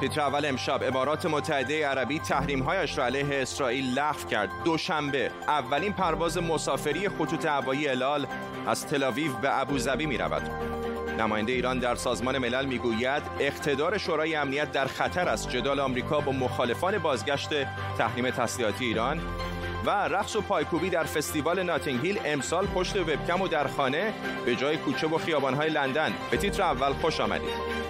تیتر اول امشب امارات متحده عربی تحریمهایش را علیه اسرائیل لغو کرد. دوشنبه اولین پرواز مسافری خطوط هوایی الال از تلاویو به ابوظبی می رود نماینده ایران در سازمان ملل می‌گوید اقتدار شورای امنیت در خطر است. جدال آمریکا با مخالفان بازگشت تحریم تسلیحاتی ایران و رقص و پایکوبی در فستیوال ناتینگ هیل امسال پشت وبکم و در خانه به جای کوچه و خیابانهای لندن. به تیتر اول خوش آمدید.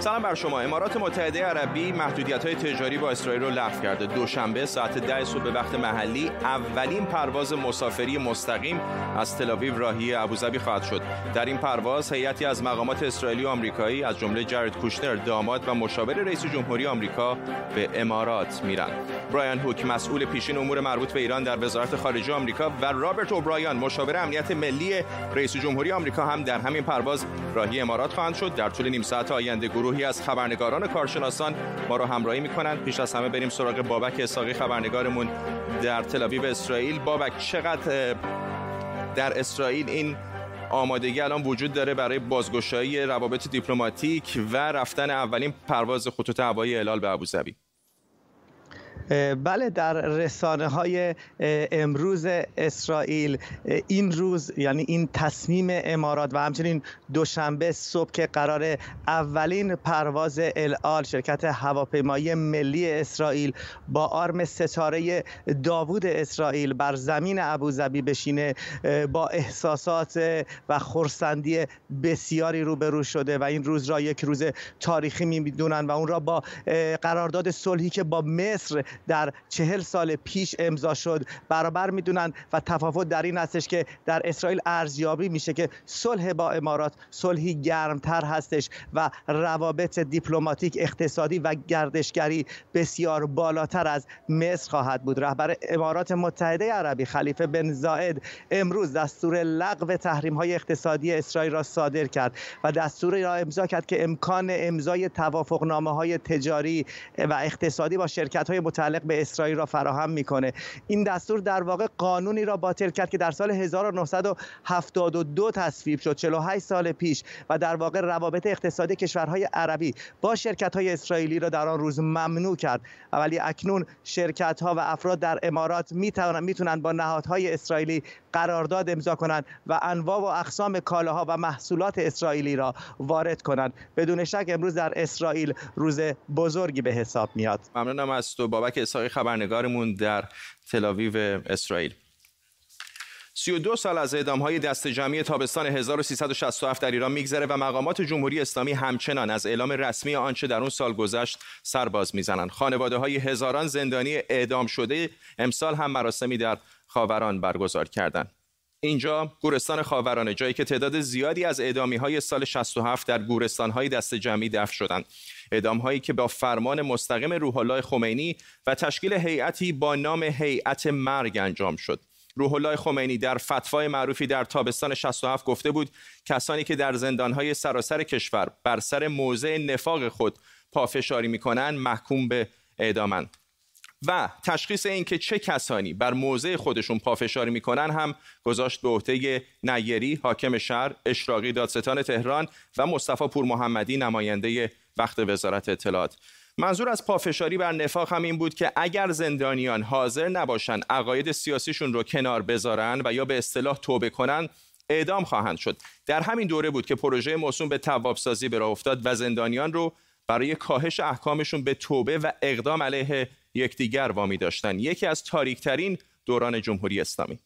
سلام بر شما. امارات متحده عربی محدودیت های تجاری با اسرائیل رو لغو کرده. دوشنبه ساعت ده صبح به وقت محلی اولین پرواز مسافری مستقیم از تلاویو راهی ابوظبی خواهد شد. در این پرواز هیئتی از مقامات اسرائیلی و آمریکایی از جمله جرد کوشنر داماد و مشاور رئیس جمهوری آمریکا به امارات میرن برایان هوک مسئول پیشین امور مربوط به ایران در وزارت خارجه آمریکا و رابرت اوبرایان مشاور امنیت ملی رئیس جمهوری آمریکا هم در همین پرواز راهی امارات خواهند شد. در طول نیم ساعت آینده گروهی از خبرنگاران کارشناسان ما رو همراهی می‌کنند پیش از همه بریم سراغ بابک اساقی خبرنگارمون در تل اسرائیل. بابک چقدر در اسرائیل این آمادگی الان وجود داره برای بازگشایی روابط دیپلماتیک و رفتن اولین پرواز خطوط هوایی الال به ابوظبی؟ بله در رسانه های امروز اسرائیل این روز یعنی این تصمیم امارات و همچنین دوشنبه صبح که قرار اولین پرواز الال شرکت هواپیمایی ملی اسرائیل با آرم ستاره داوود اسرائیل بر زمین ابوظبی بشینه با احساسات و خورسندی بسیاری روبرو شده و این روز را یک روز تاریخی می‌دونن و اون را با قرارداد صلحی که با مصر در چهل سال پیش امضا شد. برابر می‌دونن و تفاوت در این هستش که در اسرائیل ارزیابی میشه که صلح با امارات صلحی گرمتر هستش و روابط دیپلماتیک اقتصادی و گردشگری بسیار بالاتر از مصر خواهد بود. رهبر امارات متحده عربی خلیفه بن زائد امروز دستور لغو تحریم های اقتصادی اسرائیل را صادر کرد و دستوری را امضا کرد که امکان امضای توافقنامه های تجاری و اقتصادی با شرکت های متعلق به اسرائیل را فراهم می‌کنه. این دستور در واقع قانونی را باطل کرد که در سال 1972 تصویب شد 48 سال پیش و در واقع روابط اقتصادی کشورهای عربی با شرکت های اسرائیلی را در آن روز ممنوع کرد. ولی اکنون شرکت ها و افراد در امارات می‌تونن با نهادهای اسرائیلی قرارداد امضا کنند و انواع و اقسام کالاها و محصولات اسرائیلی را وارد کنند. بدون شک امروز در اسرائیل روز بزرگی به حساب میاد. ممنونم از تو بابک اسحاقی خبرنگارمون در تلاویو اسرائیل. 32 سال از اعدام های دست جمعی تابستان 1367 در ایران میگذره و مقامات جمهوری اسلامی همچنان از اعلام رسمی آنچه در اون سال گذشت سرباز می‌زنند. خانواده های هزاران زندانی اعدام شده امسال هم مراسمی در خاوران برگزار کردند. اینجا گورستان خاورانه جایی که تعداد زیادی از اعدامی های سال 67 در گورستان های دست جمعی دفن شدند. اعدام هایی که با فرمان مستقیم روح الله خمینی و تشکیل هیئتی با نام هیئت مرگ انجام شد. روح الله خمینی در فتوای معروفی در تابستان 67 گفته بود کسانی که در زندانهای سراسر کشور بر سر موضع نفاق خود پافشاری می‌کنند محکوم به اعدامند و تشخیص اینکه چه کسانی بر موضع خودشون پافشاری می‌کنن هم گذاشت به عهده نیری حاکم شهر اشراقی دادستان تهران و مصطفی پور محمدی نماینده وقت وزارت اطلاعات. منظور از پافشاری بر نفاق هم این بود که اگر زندانیان حاضر نباشند عقاید سیاسیشون رو کنار بذارن و یا به اصطلاح توبه کنن اعدام خواهند شد. در همین دوره بود که پروژه موسوم به توابسازی به راه افتاد و زندانیان رو برای کاهش احکامشون به توبه و اقدام علیه یکدیگر وامی داشتن. یکی از تاریکترین دوران جمهوری اسلامی.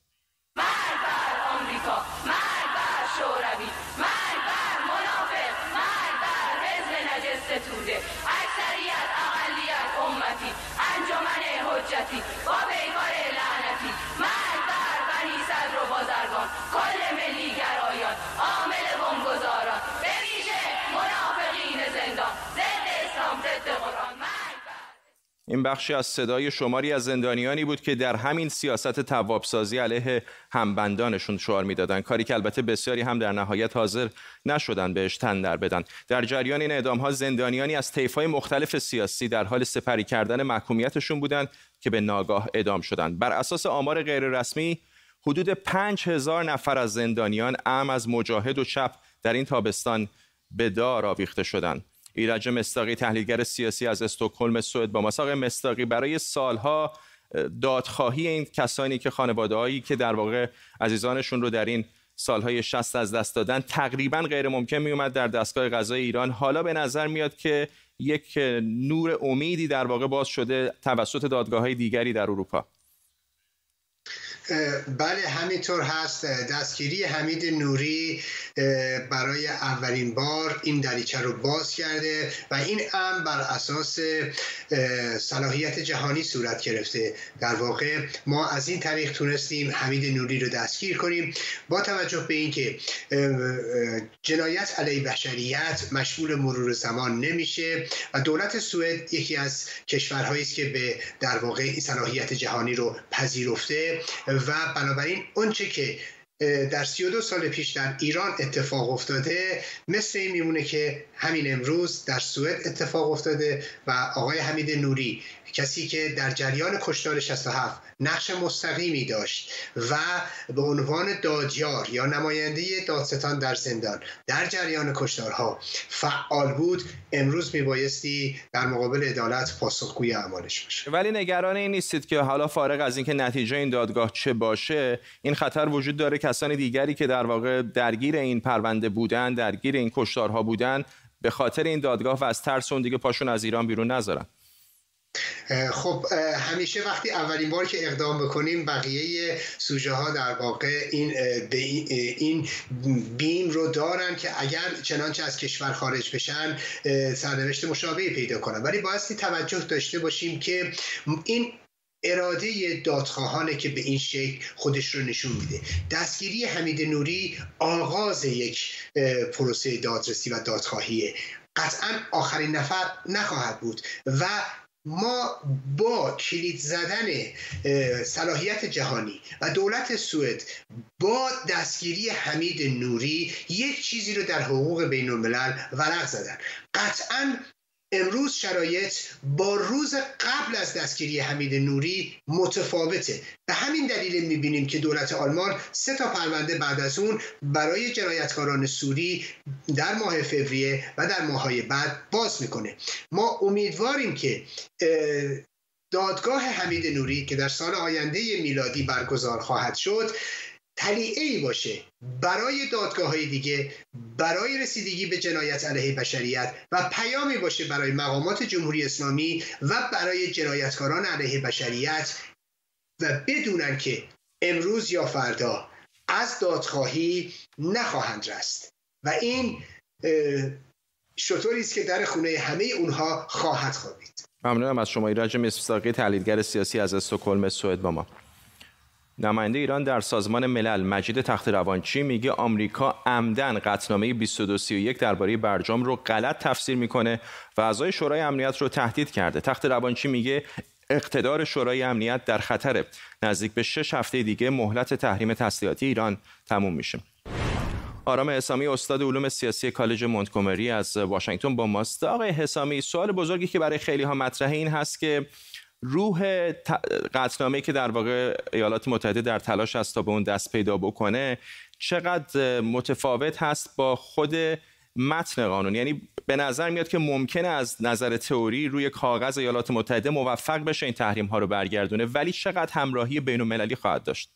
این بخشی از صدای شماری از زندانیانی بود که در همین سیاست توابسازی علیه همبندانشون شعار می‌دادند. کاری که البته بسیاری هم در نهایت حاضر نشدن بهش تن در بدن. در جریان این اعدام ها زندانیانی از های مختلف سیاسی در حال سپری کردن محکومیتشون بودند که به ناگاه اعدام شدند. بر اساس آمار غیررسمی حدود 5000 نفر از زندانیان ام از مجاهد و چپ در این تابستان به دار آویخته شدند. ایرج مستاقی تحلیلگر سیاسی از استکهلم سوئد با مساق مستاقی برای سالها دادخواهی این کسانی که خانواده که در واقع عزیزانشون رو در این سالهای 60 از دست دادن تقریبا غیر ممکن می اومد در دستگاه قضای ایران. حالا به نظر میاد که یک نور امیدی در واقع باز شده توسط دادگاه های دیگری در اروپا. بله همینطور هست. دستگیری حمید نوری برای اولین بار این دریچه رو باز کرده و این هم بر اساس صلاحیت جهانی صورت گرفته. در واقع ما از این طریق تونستیم حمید نوری رو دستگیر کنیم با توجه به اینکه جنایت علیه بشریت مشمول مرور زمان نمیشه و دولت سوئد یکی از کشورهایی است که به در واقع این صلاحیت جهانی رو پذیرفته. و بنابراین اونچه که در 32 سال پیش در ایران اتفاق افتاده مثل این میمونه که همین امروز در سوئد اتفاق افتاده و آقای حمید نوری کسی که در جریان کشتار 67 نقش مستقیمی داشت و به عنوان دادیار یا نماینده دادستان در زندان در جریان کشتارها فعال بود امروز میبایستی در مقابل عدالت پاسخگوی اعمالش باشه. ولی نگران این نیستید که حالا فارغ از اینکه نتیجه این دادگاه چه باشه این خطر وجود داره کسان دیگری که در واقع درگیر این پرونده بودن درگیر این کشتارها بودن به خاطر این دادگاه و از ترس اون دیگه پاشون از ایران بیرون نذارن. خب همیشه وقتی اولین بار که اقدام بکنیم بقیه سوژه ها در واقع این این بیم رو دارن که اگر چنانچه از کشور خارج بشن سرنوشت مشابهی پیدا کنن. ولی بایستی توجه داشته باشیم که این اراده دادخواهانه که به این شکل خودش رو نشون میده. دستگیری حمید نوری آغاز یک پروسه دادرسی و دادخواهیه. قطعا آخرین نفر نخواهد بود و ما با کلید زدن صلاحیت جهانی و دولت سوئد با دستگیری حمید نوری یک چیزی رو در حقوق بین الملل ورق زدن. قطعا امروز شرایط با روز قبل از دستگیری حمید نوری متفاوته. به همین دلیل می‌بینیم که دولت آلمان سه تا پرونده بعد از اون برای جنایتکاران سوری در ماه فوریه و در ماهای بعد باز می‌کنه. ما امیدواریم که دادگاه حمید نوری که در سال آینده میلادی برگزار خواهد شد تلیعه ای باشه برای دادگاه های دیگه برای رسیدگی به جنایت علیه بشریت و پیامی باشه برای مقامات جمهوری اسلامی و برای جنایتکاران علیه بشریت و بدونن که امروز یا فردا از دادخواهی نخواهند رست. و این شطوری است که در خونه همه اونها خواهد خوابید. ممنونم از شما. ایرج مصداقی تحلیلگر سیاسی از استکهلم سوئد با ما. نماینده ایران در سازمان ملل مجید تخت روانچی میگه؟ آمریکا عمدن قطعنامه 2231 درباره برجام رو غلط تفسیر می‌کنه و اعضای شورای امنیت رو تهدید کرده. تخت روانچی میگه؟ اقتدار شورای امنیت در خطره. نزدیک به شش هفته دیگه مهلت تحریم تسلیحاتی ایران تموم میشه. آرام حسامی استاد علوم سیاسی کالج مونتگومری از واشنگتن با ماست. آقای حسامی سوال بزرگی که برای خیلی ها مطرحه این هست که روح قطنامه که در واقع ایالات متحده در تلاش است تا به اون دست پیدا بکنه چقدر متفاوت هست با خود متن قانون. یعنی به نظر میاد که ممکنه از نظر تئوری روی کاغذ ایالات متحده موفق بشه این تحریم ها رو برگردونه ولی چقدر همراهی بین المللی خواهد داشت؟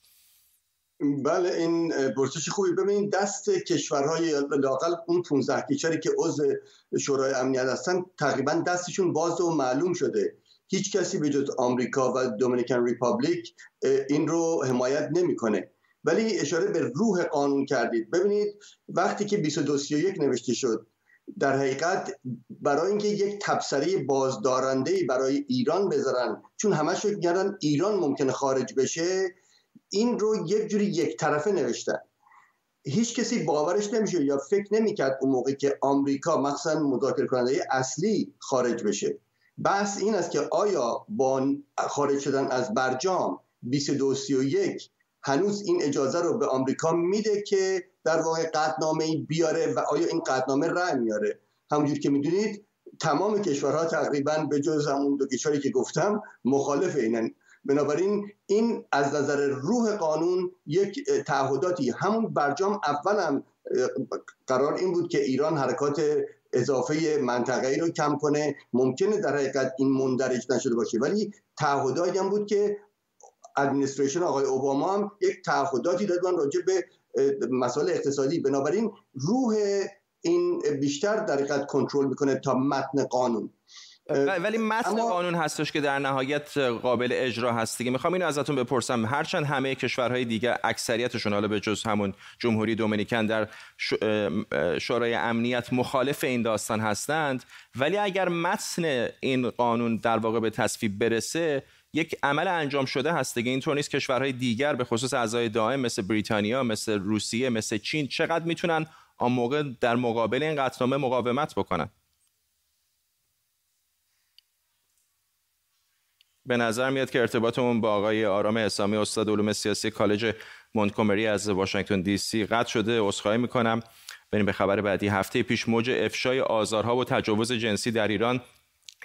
بله این پرسش خوبی. ببینید دست کشورهای لاقل اون 15 کشوری که عضو شورای امنیت هستن تقریبا دستشون باز و معلوم شده. هیچ کسی به جز آمریکا و دومینیکن ریپابلیک این رو حمایت نمی‌کنه. ولی اشاره به روح قانون کردید. ببینید وقتی که 2231 نوشته شد در حقیقت برای اینکه یک تبصره بازدارنده برای ایران بذارن چون همش فکر کردن ایران ممکنه خارج بشه این رو یک جوری یک طرفه نوشتن. هیچ کسی باورش نمیشه یا فکر نمی‌کرد اون موقع که آمریکا مخصوصا مذاکره کننده اصلی خارج بشه. بحث این است که آیا با خارج شدن از برجام 2231 هنوز این اجازه رو به آمریکا میده که در واقع قطنامه بیاره و آیا این قطنامه رأی میاره؟ همونجور که می‌دونید تمام کشورها تقریبا به جز همون دو کشوری که گفتم مخالف اینن. بنابراین این از نظر روح قانون یک تعهداتی. همون برجام اولم قرار این بود که ایران حرکات اضافه منطقه‌ای رو کم کنه. ممکنه در حقیقت این مندرج نشده باشه. ولی تعهداتی هم بود که ادمنستریشن آقای اوباما هم یک تعهداتی دادن راجع به مسائل اقتصادی. بنابراین روح این بیشتر در حقیقت کنترل می‌کنه تا متن قانون. ولی متن قانون هستش که در نهایت قابل اجرا هست دیگه. می‌خوام اینو ازتون بپرسم. هرچند همه کشورهای دیگه اکثریتشون حالا به جز همون جمهوری دومینیکن در شورای امنیت مخالف این داستان هستند ولی اگر متن این قانون در واقع به تصویب برسه یک عمل انجام شده هست دیگه. اینطور نیست کشورهای دیگر به خصوص اعضای دائم مثل بریتانیا مثل روسیه مثل چین چقدر می‌تونن آن موقع در مقابل این قطعنامه مقاومت بکنن؟ به نظر میاد که ارتباطمون با آقای آرام اسلامی استاد علوم سیاسی کالج مونتگومری از واشنگتن دی سی قطع شده عذرخواهی می‌کنم. بریم به خبر بعدی. هفته پیش موج افشای آزارها و تجاوز جنسی در ایران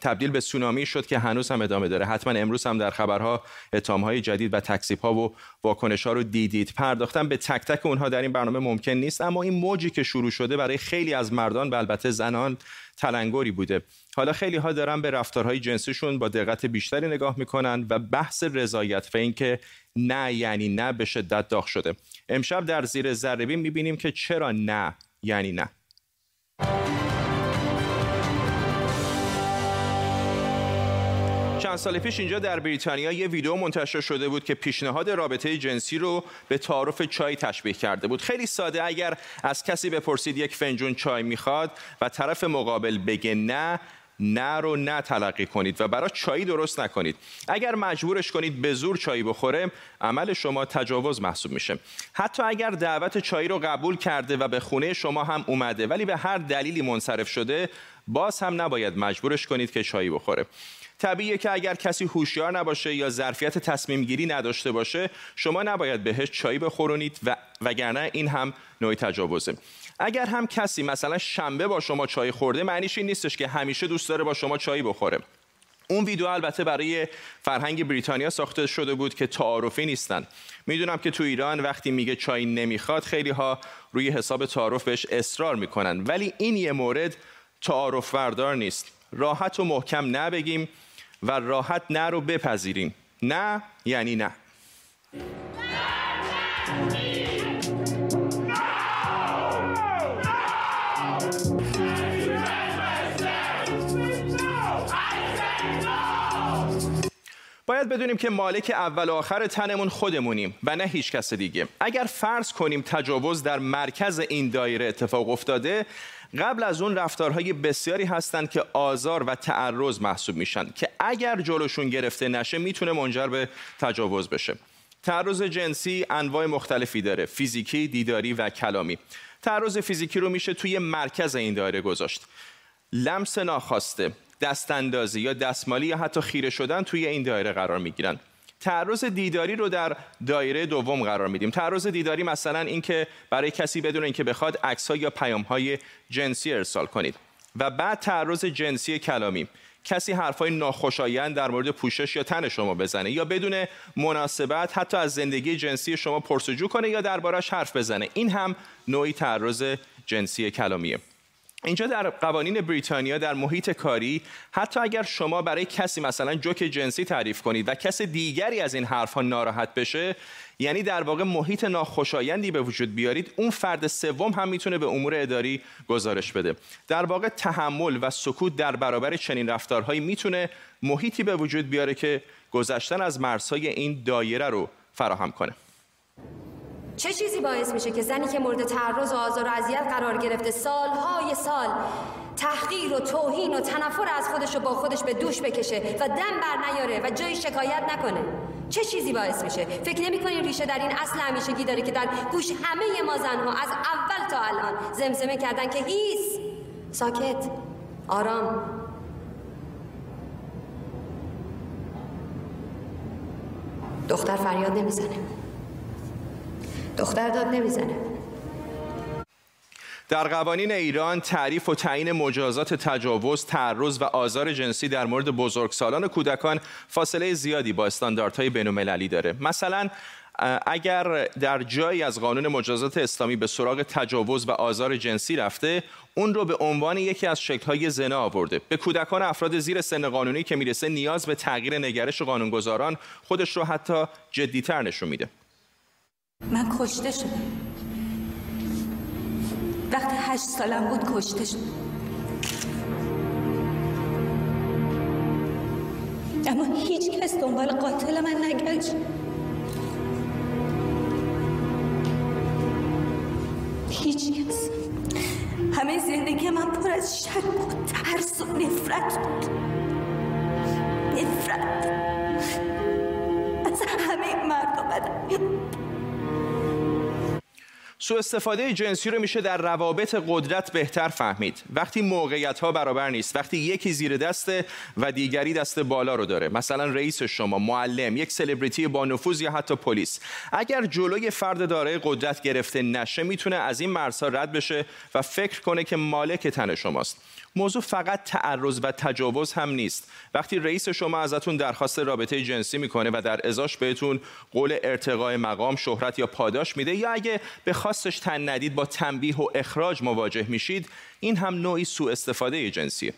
تبدیل به سونامی شد که هنوز هم ادامه داره. حتما امروز هم در خبرها های جدید و تکسیب ها و واکنش ها رو دیدید. پرداختن به تک تک اونها در این برنامه ممکن نیست اما این موجی که شروع شده برای خیلی از مردان و البته زنان تلنگری بوده. حالا خیلی ها دارن به رفتارهای جنسیشون با دقت بیشتری نگاه می‌کنن و بحث رضایت و اینکه نه یعنی نه به شدت داغ شده. امشب در زیر ذره می‌بینیم که چرا نه یعنی نه. چند سال پیش اینجا در بریتانیا یه ویدیو منتشر شده بود که پیشنهاد رابطه جنسی رو به تعارف چای تشبیه کرده بود. خیلی ساده اگر از کسی بپرسید یک فنجون چای می‌خواد و طرف مقابل بگه نه نه رو نه تلقی کنید و برای چایی درست نکنید. اگر مجبورش کنید به زور چایی بخوره عمل شما تجاوز محسوب میشه. حتی اگر دعوت چایی رو قبول کرده و به خونه شما هم اومده ولی به هر دلیلی منصرف شده باز هم نباید مجبورش کنید که چایی بخوره. طبیعیه که اگر کسی هوشیار نباشه یا ظرفیت تصمیم گیری نداشته باشه شما نباید بهش چایی بخورونید و وگرنه این هم نوعی تجاوزه. اگر هم کسی مثلا شنبه با شما چای خورده معنیش این نیستش که همیشه دوست داره با شما چایی بخوره. اون ویدیو البته برای فرهنگ بریتانیا ساخته شده بود که تعارفی نیستن. می‌دونم که تو ایران وقتی میگه چای نمی‌خواد خیلی ها روی حساب تعارف بهش اصرار می‌کنن. ولی این یه مورد تعارف بردار نیست. راحت و محکم نبگیم. و راحت نه رو بپذیریم. نه یعنی نه. باید بدونیم که مالک اول و آخر تنمون خودمونیم و نه هیچ کس دیگه. اگر فرض کنیم تجاوز در مرکز این دایره اتفاق افتاده قبل از اون رفتارهای بسیاری هستند که آزار و تعرض محسوب میشن که اگر جلوشون گرفته نشه می‌تونه منجر به تجاوز بشه. تعرض جنسی انواع مختلفی داره فیزیکی، دیداری و کلامی. تعرض فیزیکی رو میشه توی مرکز این دایره گذاشت. لمس ناخواسته دستاندازی یا دستمالی یا حتی خیره شدن توی این دایره قرار می‌گیرن. تعرض دیداری رو در دایره دوم قرار میدیم. تعرض دیداری مثلا اینکه برای کسی بدون اینکه بخواد عکس یا پیام های جنسی ارسال کنید. و بعد تعرض جنسی کلامی. کسی حرفای ناخوشایند در مورد پوشش یا تن شما بزنه یا بدون مناسبت حتی از زندگی جنسی شما پرسجو کنه یا دربارش حرف بزنه. این هم نوعی تعرض جنسی کلامیه. اینجا در قوانین بریتانیا در محیط کاری حتی اگر شما برای کسی مثلا جوک جنسی تعریف کنید و کس دیگری از این حرفها ناراحت بشه یعنی در واقع محیط ناخوشایندی به وجود بیارید اون فرد سوم هم می‌تونه به امور اداری گزارش بده. در واقع تحمل و سکوت در برابر چنین رفتارهایی می‌تونه محیطی به وجود بیاره که گذشتن از مرزهای این دایره رو فراهم کنه. چه چیزی باعث میشه که زنی که مورد تعرض و آزار و اذیت قرار گرفته سالهای سال تحقیر و توهین و تنفر از خودش رو با خودش به دوش بکشه و دم بر نیاره و جای شکایت نکنه؟ چه چیزی باعث میشه؟ فکر نمی‌کنین ریشه در این اصل همیشگی داره که در گوش همه ما زنها از اول تا الان زمزمه کردن که هیس ساکت آرام. دختر فریاد نمی‌زنه. دختر داد نمی‌زنه. در قوانین ایران تعریف و تعیین مجازات تجاوز، تعرض و آزار جنسی در مورد بزرگسالان و کودکان فاصله زیادی با استانداردهای بین‌المللی داره. مثلا اگر در جایی از قانون مجازات اسلامی به سراغ تجاوز و آزار جنسی رفته اون رو به عنوان یکی از شکل‌های زنا آورده. به کودکان افراد زیر سن قانونی که می‌رسه نیاز به تغییر نگرش قانونگذاران خودش رو حتی جدیتر نشون میده. من کشته شدم. وقتی هشت سالم بود کشته شدم. اما هیچ کس دنبال قاتل من نگشت. هیچ کس. همه زندگی من پر از شک و ترس و نفرت بود. نفرت. از همه مردم بدم سو استفاده جنسی رو میشه در روابط قدرت بهتر فهمید. وقتی موقعیت ها برابر نیست وقتی یکی زیر دسته و دیگری دست بالا رو داره. مثلا رئیس شما معلم یک سلبریتی با نفوذ یا حتی پلیس. اگر جلوی فرد دارای قدرت گرفته نشه می‌تونه از این مرزها رد بشه و فکر کنه که مالک تن شماست. موضوع فقط تعرض و تجاوز هم نیست. وقتی رئیس شما ازتون درخواست رابطه جنسی می‌کنه و در ازاش بهتون قول ارتقای مقام شهرت یا پاداش میده یا اگه به خواستش تن ندید با تنبیه و اخراج مواجه میشید. این هم نوعی سوء استفاده جنسیه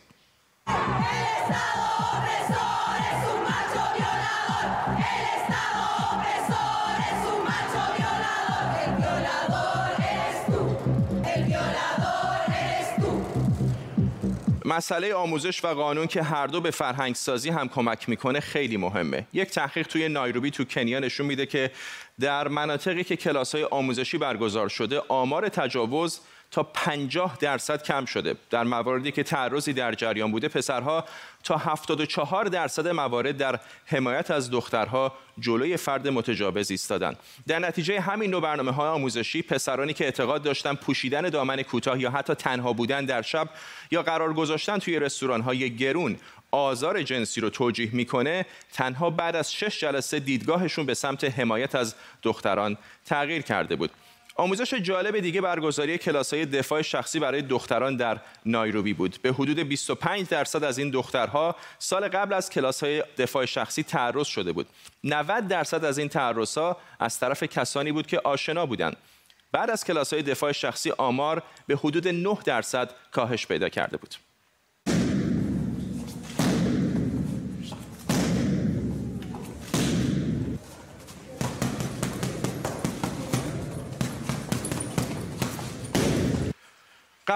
مسئله آموزش و قانون که هر دو به فرهنگ سازی هم کمک می‌کنه خیلی مهمه. یک تحقیق توی نایروبی تو کنیا نشون میده که در مناطقی که کلاس های آموزشی برگزار شده آمار تجاوز تا 50 درصد کم شده. در مواردی که تعرضی در جریان بوده پسرها تا 74 درصد موارد در حمایت از دخترها جلوی فرد متجاوز ایستادند در نتیجه همین نوع برنامه های آموزشی پسرانی که اعتقاد داشتن پوشیدن دامن کوتاه یا حتی تنها بودن در شب یا قرار گذاشتن توی رستوران های گرون آزار جنسی رو توجیه می‌کنه تنها بعد از شش جلسه دیدگاهشون به سمت حمایت از دختران تغییر کرده بود. آموزش جالب دیگه برگزاری های دفاع شخصی برای دختران در نایروبی بود. به حدود 25 درصد از این دخترها سال قبل از های دفاع شخصی تعرض شده بود. 90 درصد از این تعرضها از طرف کسانی بود که آشنا بودند. بعد از های دفاع شخصی آمار به حدود 9 درصد کاهش پیدا کرده بود.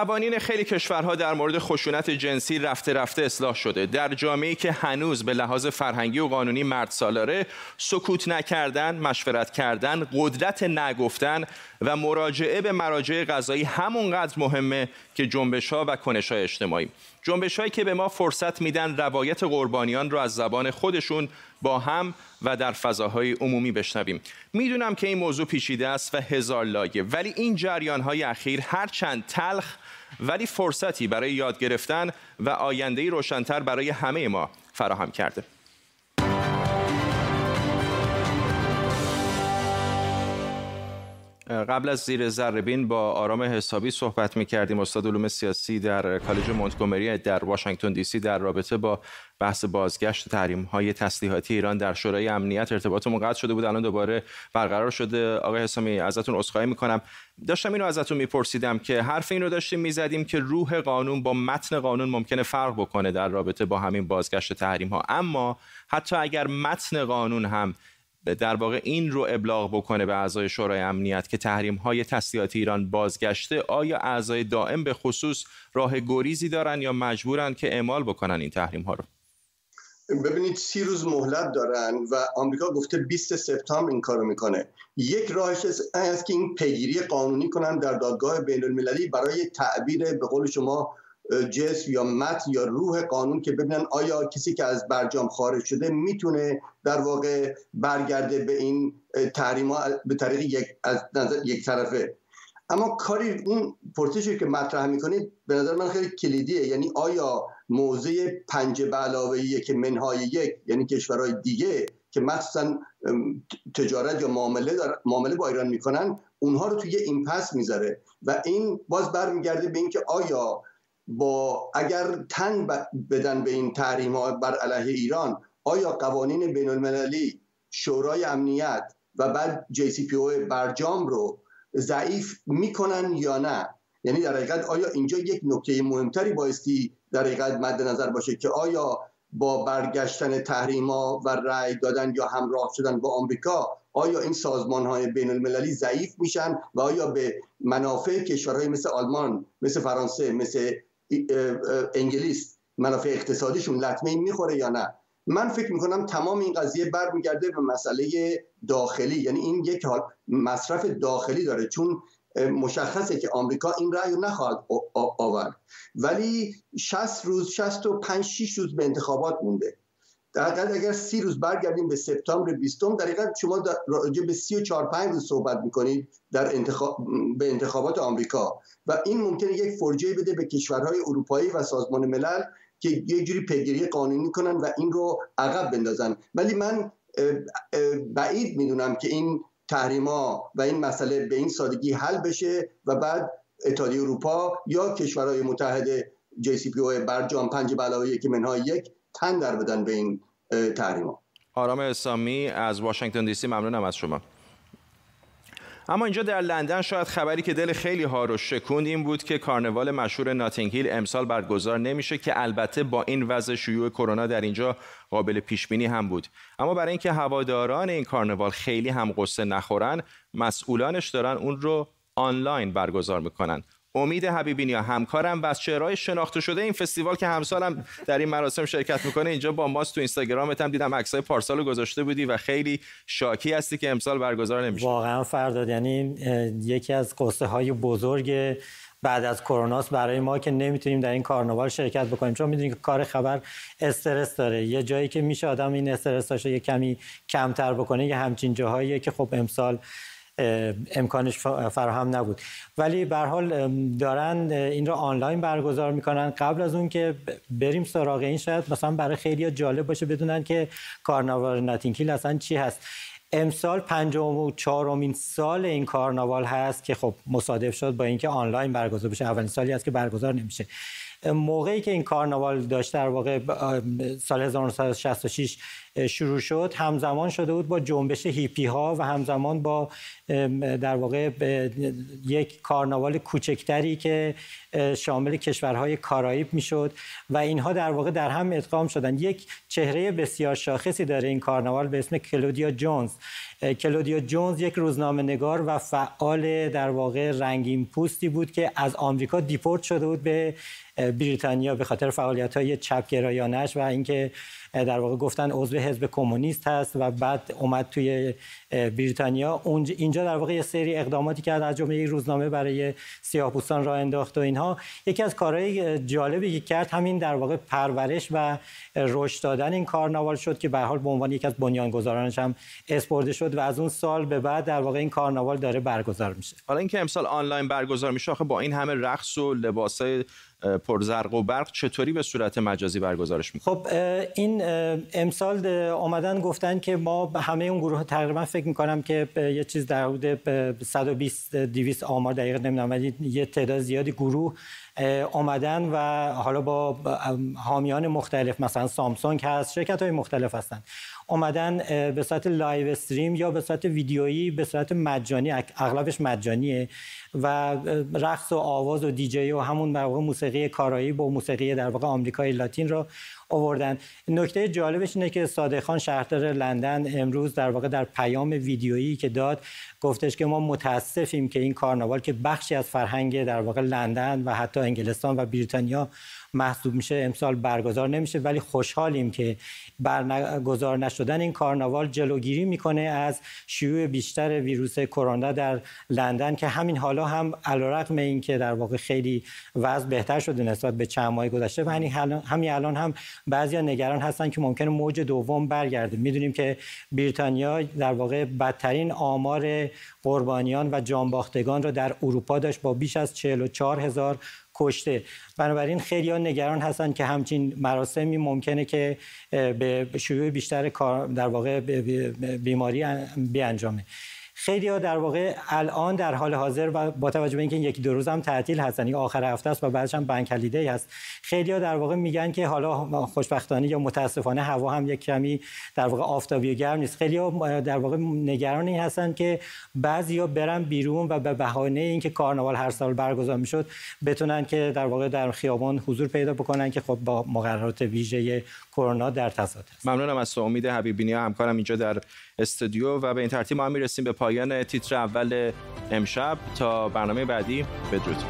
قوانین خیلی کشورها در مورد خشونت جنسی رفته رفته اصلاح شده. در جامعه‌ای که هنوز به لحاظ فرهنگی و قانونی مرد سالاره سکوت نکردن مشورت کردن قدرت نگفتن و مراجعه به مراجع قضایی همونقدر مهمه که جنبش ها و کنش های اجتماعی. جنبش هایی که به ما فرصت میدن روایت قربانیان رو از زبان خودشون با هم و در فضاهای عمومی بشنویم. می‌دونم که این موضوع پیچیده است و هزار لایه ولی این جریان های اخیر هرچند تلخ ولی فرصتی برای یاد گرفتن و آینده روشنتر برای همه ما فراهم کرده. قبل از زیر ذربین با آرام حسابی صحبت می کردیم استاد علوم سیاسی در کالج مونتگومری در واشنگتن دی سی در رابطه با بحث بازگشت تحریم های تسلیحاتی ایران در شورای امنیت ارتباطمون قطع شده بود. الان دوباره برقرار شده. آقای حسامی ازتون عذرخواهی می‌کنم. داشتم اینو ازتون میپرسیدم که حرف این رو داشتیم می‌زدیم که روح قانون با متن قانون ممکنه فرق بکنه در رابطه با همین بازگشت تحریم ها اما حتی اگر متن قانون هم در واقع این رو ابلاغ بکنه به اعضای شورای امنیت که تحریم های تسلیحاتی ایران بازگشته آیا اعضای دائم به خصوص راه گریزی دارن یا مجبورن که اعمال بکنن این تحریم ها رو؟ ببینید سی روز مهلت دارن و آمریکا گفته 20 سپتامبر این کارو می‌کنه. یک راهش است که این پیگیری قانونی کنن در دادگاه بین المللی برای تعبیر به قول شما جسم یا متن یا روح قانون که ببینن آیا کسی که از برجام خارج شده می‌تونه در واقع برگرده به این تحریم به طریق یک از نظر یک طرفه. اما کاری اون پرسشی که مطرح می‌کنید به نظر من خیلی کلیدیه. یعنی آیا موضع پنج به علاوه یک منهای یک یعنی کشورهای دیگه که مخصوصا تجارت یا معامله معامله با ایران می‌کنن اونها رو توی این پس می‌ذاره. و این باز برمیگرده به اینکه آیا با اگر تن بدن به این تحریم ها بر علیه ایران آیا قوانین بین المللی شورای امنیت و بعد او برجام رو ضعیف می‌کنن یا نه؟ یعنی در حقیقت آیا اینجا یک نکته مهمتری بایستی در حقیقت مد نظر باشه که آیا با برگشتن تحریما و رأی دادن یا همراه شدن با آمریکا آیا این سازمان های بین المللی ضعیف میشن و آیا به منافع کشورهای مثل آلمان مثل فرانسه مثل انگلیس منافع اقتصادیشون لطمه می‌خوره یا نه؟ من فکر می‌کنم تمام این قضیه برمیگرده به مسئله داخلی. یعنی این یک مصرف داخلی داره چون مشخصه که آمریکا این رأی رو نخواهد آورد. ولی 60 روز 65 6 روز به انتخابات مونده. در اگر سی روز برگردیم به سپتامبر 20 در حقیقت شما راجع به 34 5 روز صحبت می‌کنید در انتخاب به انتخابات آمریکا و این ممکنه یک فرجه بده به کشورهای اروپایی و سازمان ملل که یک جوری پیگیری قانونی کنن و این رو عقب بندازن. ولی من بعید می‌دونم که این تحریما و این مسئله به این سادگی حل بشه و بعد اتحادیه اروپا یا کشورهای متحد او برجام پنج بلاوی که منها یک تن در بدن به این تحریما. آرام اسلامی از واشنگتن دی سی ممنونم از شما. اما اینجا در لندن شاید خبری که دل خیلی ها رو شکوند این بود که کارنوال مشهور ناتینگ هیل امسال برگزار نمیشه که البته با این وضع شیوع کرونا در اینجا قابل پیش بینی هم بود. اما برای اینکه هواداران این کارنوال خیلی هم قصه نخورن مسئولانش دارن اون رو آنلاین برگزار می‌کنن. امید حبیبی نیا همکارم. و از چهرهای شناخته شده این فستیوال که همسالم در این مراسم شرکت می‌کنه اینجا با ماست تو اینستاگرامت هم دیدم عکسای پارسال گذاشته بودی و خیلی شاکی هستی که امسال برگزار نمیشه. واقعا فرداد یعنی یکی از قصه های بزرگ بعد از کروناست برای ما که نمی‌تونیم در این کارناوال شرکت بکنیم. چون می‌دونیم که کار خبر استرس داره. یه جایی که میشه آدم این استرس یه کمی کمتر بکنه یه همچین جاهاییه که خب امسال امکانش فراهم نبود. ولی به حال دارن این رو آنلاین برگزار می‌کنن. قبل از اون که بریم سراغ این شاید مثلا برای خیلی جالب باشه بدونن که کارناوال ناتینکیل اصلا چی هست. امسال پنجم و چهارمین سال این کارناوال هست که خب مصادف شد با اینکه آنلاین برگزار بشه. اولین سالی است که برگزار نمیشه. موقعی که این کارناوال داشت در واقع سال 1966 شروع شد همزمان شده بود با جنبش هیپی ها و همزمان با در واقع یک کارناوال کوچکتری که شامل کشورهای کارائیب می‌شد و اینها در واقع در هم ادغام شدن. یک چهره بسیار شاخصی داره این کارناوال به اسم کلودیا جونز. کلودیا جونز یک روزنامه نگار و فعال در واقع رنگین پوستی بود که از آمریکا دیپورت شده بود به بریتانیا به خاطر فعالیت های چپگرایانش و اینکه در واقع گفتن عضو حزب کمونیست هست و بعد اومد توی بریتانیا. اینجا در واقع یه سری اقداماتی کرد از جمله روزنامه برای سیاه‌پوستان راه انداخت و اینها. یکی از کارهای جالبی که کرد همین در واقع پرورش و رشد دادن این کارناوال شد که به حال به عنوان یکی از بنیانگذارانش هم اسپرده شد و از اون سال به بعد در واقع این کارناوال داره برگزار میشه. حالا اینکه امسال آنلاین برگزار میشه آخه با این همه رقص و لباسای پرزرق و برق چطوری به صورت مجازی برگزارش می‌کنه؟ خب این امسال اومدن گفتن که ما همه اون گروه تقریبا فکر می‌کنم که یه چیز در حدود 120 200 آمار دقیق نمی‌دونم ولی یه تعداد زیادی گروه آمدن و حالا با حامیان مختلف مثلا سامسونگ هست شرکت های مختلف هستن. اومدن به صورت live stream یا به صورت ویدیویی به صورت مجانی اغلبش مجانیه و رقص و آواز و دیجی و همون در موسیقی کارائیب با موسیقی در واقع آمریکای لاتین رو آوردن. نکته جالبش اینه که صادق خان شهردار لندن امروز در واقع در پیام ویدیویی که داد گفتش که ما متاسفیم که این کارناوال که بخشی از فرهنگ در واقع لندن و حتی انگلستان و بریتانیا محسوب میشه امسال برگزار نمیشه. ولی خوشحالیم که برگزار نشدن این کارناوال جلوگیری می‌کنه از شیوع بیشتر ویروس کرونا در لندن که همین حالا هم علیرغم اینکه در واقع خیلی وضع بهتر شده نسبت به چند ماه گذشته و همین الان هم بعضیا نگران هستن که ممکنه موج دوم برگرده. می‌دونیم که بریتانیا در واقع بدترین آمار قربانیان و جانباختگان را در اروپا داشت با بیش از 44 هزار کشته. بنابراین خیلی نگران هستن که همچین مراسمی ممکنه که به شیوع بیشتر کار در واقع بیماری بیانجامه. خیلی ها در واقع الان در حال حاضر و با توجه به اینکه یکی دو روز هم تعطیل هستن آخر هفته است و بعدش هم بنک هلیدی هست. خیلی ها در واقع میگن که حالا خوشبختانه یا متاسفانه هوا هم یک کمی در واقع آفتابی و گرم نیست. خیلی ها در واقع نگران این هستن که بعضیا برن بیرون و به بهانه اینکه کارناوال هر سال برگزار می‌شد بتونن که در واقع در خیابان حضور پیدا بکنن که خب با مقررات ویژه کرونا در تضاد است ممنونم از امید حبیبی همکارم اینجا در استودیو و به این ترتیب ما می‌رسیم به پایان تیتر اول امشب. تا برنامه بعدی بدرود.